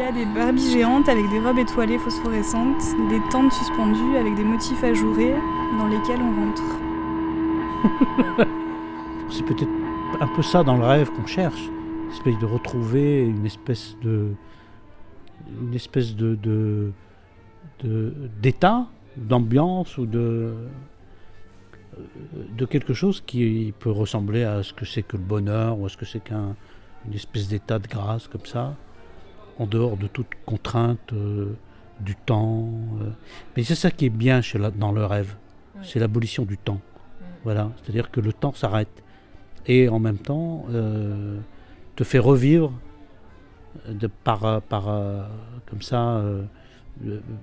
a des Barbies géantes avec des robes étoilées phosphorescentes, des tentes suspendues avec des motifs ajourés dans lesquels on rentre. C'est peut-être un peu ça dans le rêve qu'on cherche, une espèce de retrouver une espèce de une espèce de de- d'état, d'ambiance ou de de quelque chose qui peut ressembler à ce que c'est que le bonheur ou à ce que c'est qu'un une espèce d'état de grâce comme ça, en dehors de toute contrainte euh, du temps. euh. Mais c'est ça qui est bien chez la- dans le rêve, c'est l'abolition du temps. Voilà, c'est-à-dire que le temps s'arrête et en même temps euh, te fait revivre de, par, par comme ça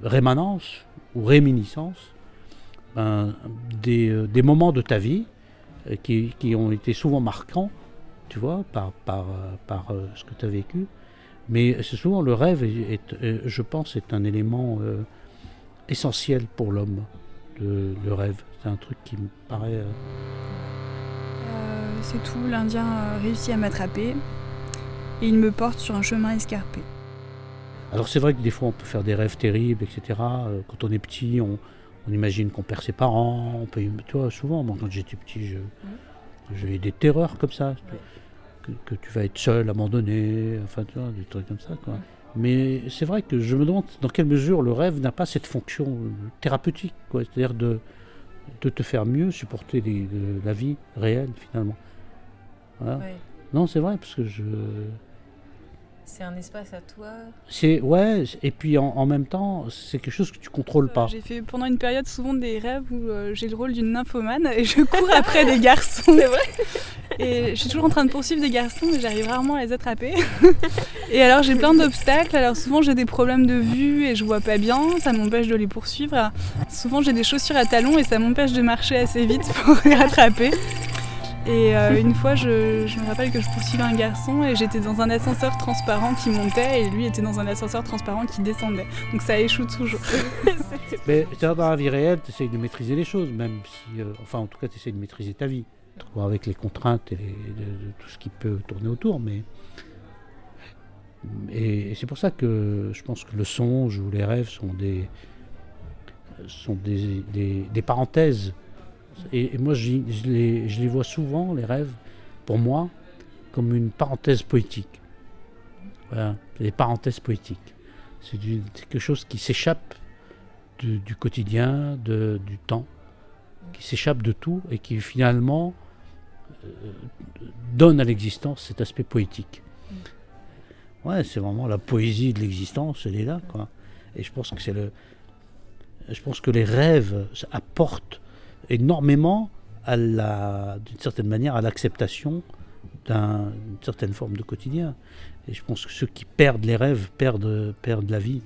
rémanence ou réminiscence ben, des, des moments de ta vie qui, qui ont été souvent marquants, tu vois, par, par, par ce que tu as vécu. Mais c'est souvent le rêve, est, est, euh, je pense, est un élément euh, essentiel pour l'homme, le, le rêve. C'est un truc qui me paraît... euh, Euh, c'est tout, l'Indien a réussi à m'attraper et il me porte sur un chemin escarpé. Alors c'est vrai que des fois on peut faire des rêves terribles, etc. Quand on est petit, on, on imagine qu'on perd ses parents. On peut, tu vois, souvent, moi quand j'étais petit, j'ai eu des terreurs comme ça. Que, que tu vas être seul, abandonné, enfin tu vois, des trucs comme ça. Quoi. Mais c'est vrai que je me demande dans quelle mesure le rêve n'a pas cette fonction euh, thérapeutique, quoi. c'est-à-dire de, de te faire mieux supporter les- la vie réelle finalement. Voilà. Ouais. Non, c'est vrai, parce que je... C'est un espace à toi. C'est ouais, et puis en, en même temps, c'est quelque chose que tu contrôles pas. J'ai fait pendant une période souvent des rêves où euh, j'ai le rôle d'une nymphomane et je cours après des garçons. C'est vrai Et je suis toujours en train de poursuivre des garçons mais j'arrive rarement à les attraper. Et alors j'ai plein d'obstacles. Alors souvent j'ai des problèmes de vue et je vois pas bien, ça m'empêche de les poursuivre. Alors, souvent j'ai des chaussures à talons et ça m'empêche de marcher assez vite pour les rattraper. Et euh, une fois, je, je me rappelle que je poursuivais un garçon et j'étais dans un ascenseur transparent qui montait et lui était dans un ascenseur transparent qui descendait. Donc ça échoue toujours. Mais dans la vie réelle, tu essayes de maîtriser les choses, même si, euh, enfin, en tout cas, tu essayes de maîtriser ta vie, avec les contraintes et les- de, de tout ce qui peut tourner autour. Mais et, et c'est pour ça que je pense que le songe ou les rêves sont des sont des, des- des parenthèses. Et, moi, je les, les vois souvent, les rêves, pour moi, comme une parenthèse poétique. Voilà, des parenthèses poétiques. C'est quelque chose qui s'échappe du, quotidien, du temps, qui s'échappe de tout et qui finalement euh, donne à l'existence cet aspect poétique. Ouais, c'est vraiment la poésie de l'existence, elle est là, quoi. Et je pense que c'est le, je pense que les rêves apportent énormément à la, d'une certaine manière, à l'acceptation d'un- d'une certaine forme de quotidien. Et je pense que ceux qui perdent les rêves perdent, perdent la vie.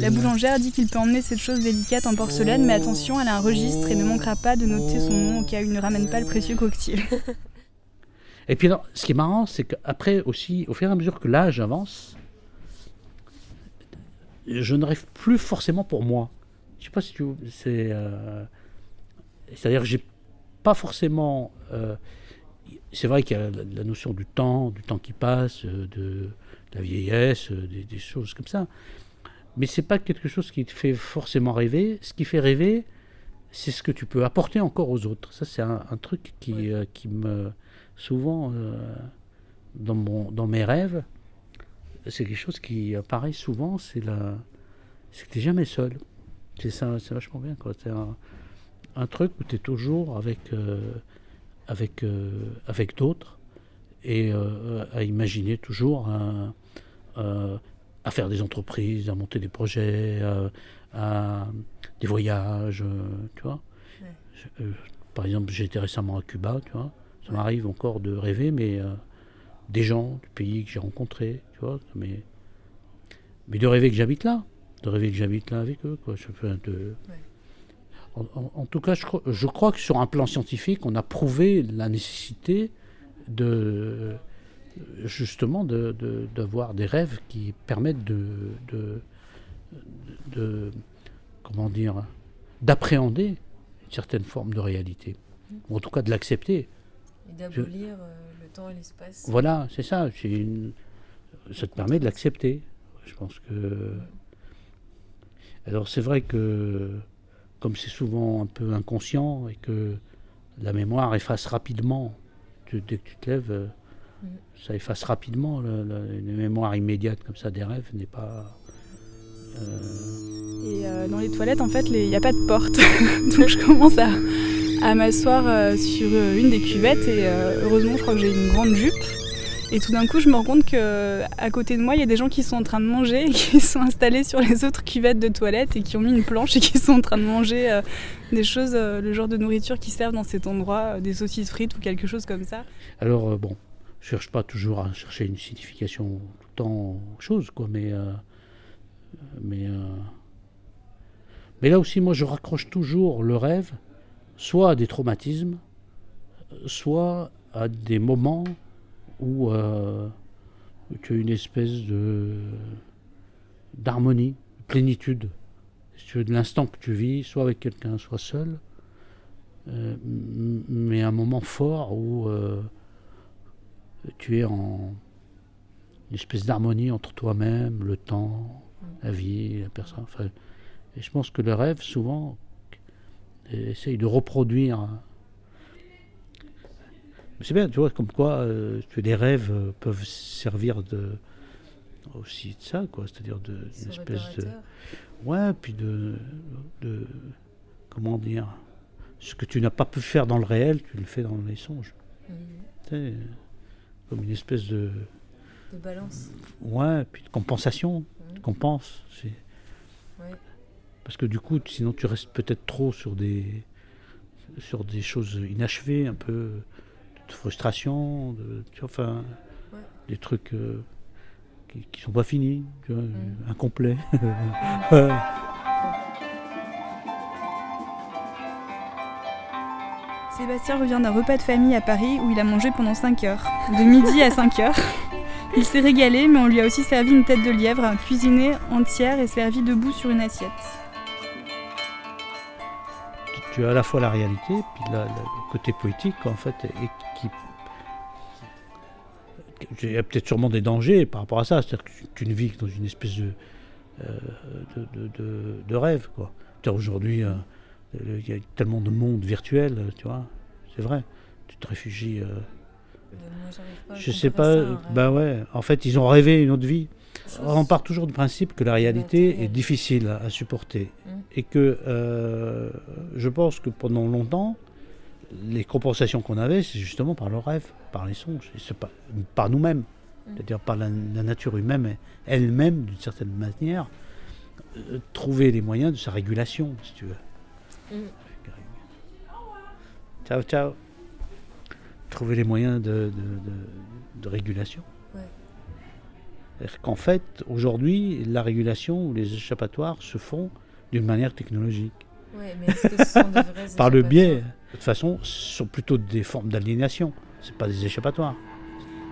La boulangère dit qu'il peut emmener cette chose délicate en porcelaine, mais attention, elle a un registre et ne manquera pas de noter son nom au cas où il ne ramène pas le précieux coquetier. Et puis, alors, ce qui est marrant, c'est qu'après aussi, au fur et à mesure que l'âge avance, je ne rêve plus forcément pour moi. Je sais pas si tu. C'est. euh, C'est-à-dire j'ai pas forcément. euh, c'est vrai qu'il y a la, la notion du temps, du temps qui passe, euh, de, la vieillesse, euh, des, des choses comme ça. Mais c'est pas quelque chose qui te fait forcément rêver. Ce qui fait rêver, c'est ce que tu peux apporter encore aux autres. Ça, c'est un, un truc qui, euh, qui me souvent dans, mon, dans mes rêves, c'est quelque chose qui apparaît souvent, c'est la, c'est que tu n'es jamais seul. C'est ça, c'est vachement bien. C'est un, un truc où tu es toujours avec, euh, avec, euh, avec d'autres et euh, à imaginer toujours un- à faire des entreprises, à monter des projets, à des voyages, tu vois. Je- par exemple, j'ai été récemment à Cuba, tu vois. Ça m'arrive encore de rêver, mais des gens du pays que j'ai rencontrés, tu vois. Mais, mais de rêver que j'habite là, de rêver que j'habite là avec eux, quoi. Je en, en- en tout cas, je crois, je crois que sur un plan scientifique, on a prouvé la nécessité de justement de- de- d'avoir des rêves qui permettent de, de, de- comment dire d'appréhender une certaine forme de réalité ou en tout cas de l'accepter Et d'abolir euh, le temps et l'espace. Voilà, c'est ça. c'est Une... Ça te permet de l'accepter. Je pense que. Alors c'est vrai que, comme c'est souvent un peu inconscient et que la mémoire efface rapidement, dès que tu te lèves, euh, Mm. ça efface rapidement. le- le- une mémoire immédiate comme ça des rêves n'est pas. euh, Et euh, dans les toilettes, en fait, il n'y a pas de porte. Donc je commence à, à m'asseoir euh, sur euh, une des cuvettes et euh, heureusement, je crois que j'ai une grande jupe. Et tout d'un coup, je me rends compte que à côté de moi, il y a des gens qui sont en train de manger qui sont installés sur les autres cuvettes de toilettes et qui ont mis une planche et qui sont en train de manger des choses, le genre de nourriture qui servent dans cet endroit, des saucisses frites ou quelque chose comme ça. Alors, bon, je cherche pas toujours à chercher une signification tout le temps aux choses, quoi, mais. mais, mais là aussi, moi, je raccroche toujours le rêve, soit à des traumatismes, soit à des moments où euh, tu as une espèce de d'harmonie, de plénitude, de l'instant que tu vis, soit avec quelqu'un, soit seul, euh, mais un moment fort où euh, tu es en une espèce d'harmonie entre toi-même, le temps, la vie, la personne. Enfin, et je pense que le rêve, souvent, essaye de reproduire. C'est bien, tu vois, comme quoi euh, tu- les rêves euh, peuvent servir de aussi de ça, quoi. C'est-à-dire de Ils une sont espèce de ouais, puis de, de comment dire, ce que tu n'as pas pu faire dans le réel, tu le fais dans les songes. Tu comme une espèce de De balance. ouais, puis de compensation, de compense. C'est Ouais. Parce que du coup, sinon tu restes peut-être trop sur des sur des choses inachevées, un peu de frustration, de, tu vois, enfin, Ouais. des trucs euh, qui, qui sont pas finis, tu vois, incomplets. Sébastien revient d'un repas de famille à Paris où il a mangé pendant 5 heures. De midi à 5 heures. Il s'est régalé, mais on lui a aussi servi une tête de lièvre, cuisinée entière et servie debout sur une assiette. Tu- as à la fois la réalité, puis la- la- le côté poétique, en fait, et qui. Il y a peut-être sûrement des dangers par rapport à ça, c'est-à-dire que tu, tu ne vis que dans une espèce de, euh, de, de- rêve, quoi. Aujourd'hui, euh, il y a tellement de monde virtuel, tu vois, c'est vrai. Tu te réfugies. euh, je sais pas, ça bah ouais, en fait, ils ont rêvé une autre vie. On part toujours du principe que la réalité est difficile à, supporter. Mm. Et que euh, je pense que pendant longtemps, les compensations qu'on avait, c'est justement par le rêve, par les songes, et par nous-mêmes. Mm. C'est-à-dire par la, la nature humaine elle-même, d'une certaine manière, euh, trouver les moyens de sa régulation, si tu veux. Mm. Ciao, ciao. Trouver les moyens de, de- de- de régulation. Ouais. C'est-à-dire qu'en fait, aujourd'hui, la régulation ou les échappatoires se font d'une manière technologique. Ouais, mais est-ce que ce sont de vrais Par le biais, de toute façon, ce sont plutôt des formes d'aliénation. C'est pas des échappatoires.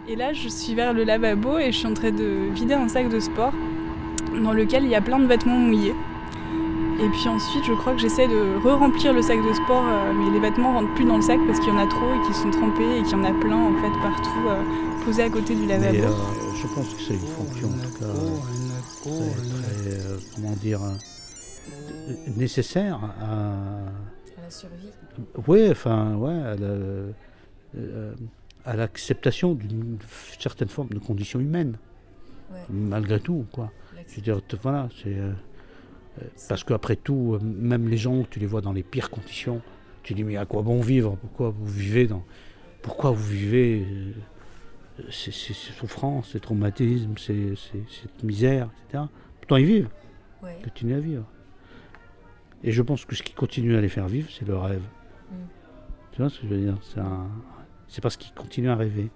Et là, je suis vers le lavabo et je suis en train de vider un sac de sport dans lequel il y a plein de vêtements mouillés. Et puis ensuite, je crois que j'essaie de re-remplir le sac de sport, euh, mais les vêtements rentrent plus dans le sac parce qu'il y en a trop et qu'ils sont trempés et qu'il y en a plein en fait partout euh, posés à côté du Mais lavabo. euh, je pense que c'est une fonction, en tout cas, très, très, euh, comment dire, euh, nécessaire à, À la survie. Oui, enfin, ouais, à la- euh, à l'acceptation d'une certaine forme de condition humaine, Ouais. malgré tout, quoi. Je veux dire, voilà, c'est euh, euh, parce qu'après tout, euh, même les gens, tu les vois dans les pires conditions. Tu dis mais à quoi bon vivre? Pourquoi vous vivez dans Pourquoi vous vivez euh, ces, ces- ces souffrances, ces traumatismes, ces, cette misère, etc. Pourtant ils vivent, Ouais. ils continuent à vivre. Et je pense que ce qui continue à les faire vivre, c'est le rêve. Mm. Tu vois ce que je veux dire? C'est un- parce qu'ils continuent à rêver.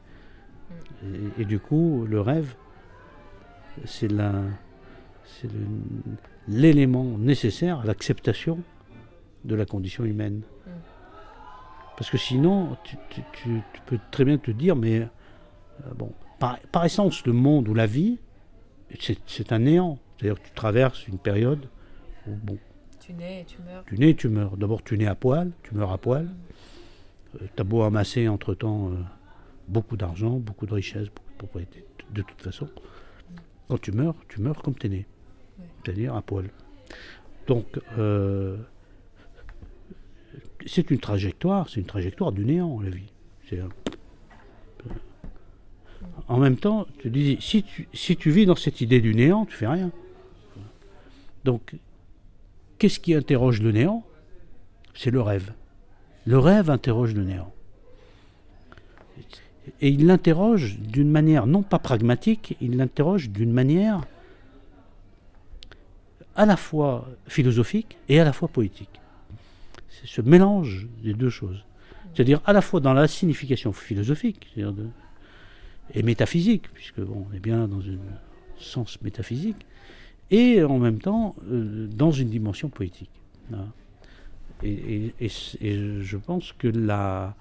Et, et du coup, le rêve, c'est la, c'est le- l'élément nécessaire à l'acceptation de la condition humaine. Mm. Parce que sinon, tu, tu- tu- tu peux très bien te dire, mais bon, par, par essence, le monde ou la vie, c'est, un néant. C'est-à-dire que tu traverses une période où, bon, Tu nais et tu meurs. tu nais et tu meurs. D'abord, tu nais à poil, tu meurs à poil. tu as beau amasser entre-temps euh, beaucoup d'argent, beaucoup de richesses, beaucoup de propriétés. De toute façon, quand tu meurs, tu meurs comme tu es né. Ouais. C'est-à-dire à poil. Donc, euh, c'est une trajectoire, c'est une trajectoire du néant, la vie. C'est En même temps, tu dis, si tu, vis dans cette idée du néant, tu fais rien. Donc, qu'est-ce qui interroge le néant? C'est le rêve. Le rêve interroge le néant. Et il l'interroge d'une manière non pas pragmatique, il l'interroge d'une manière à la fois philosophique et à la fois poétique. C'est ce mélange des deux choses. C'est-à-dire à la fois dans la signification philosophique et métaphysique, puisque bon, on est bien dans un sens métaphysique, et en même temps euh, dans une dimension poétique. Voilà. Et, je pense que la,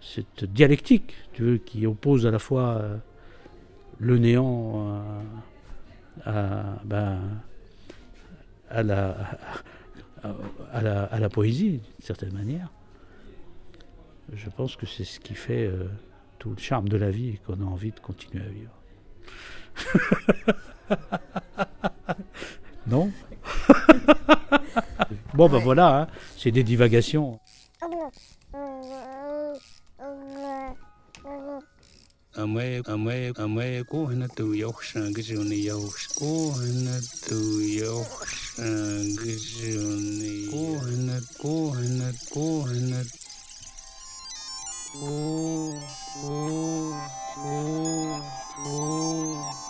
cette dialectique tu veux, qui oppose à la fois euh, le néant à, à- ben, à la, à la, à la poésie, d'une certaine manière, je pense que c'est ce qui fait euh, tout le charme de la vie et qu'on a envie de continuer à vivre. non Bon, ben voilà, hein, c'est des divagations. Amay amay amay ko na tu yok shang gizu ni yok ko na tu yok shang gizu ni ko na ko na Ooh, ooh, ooh, ooh.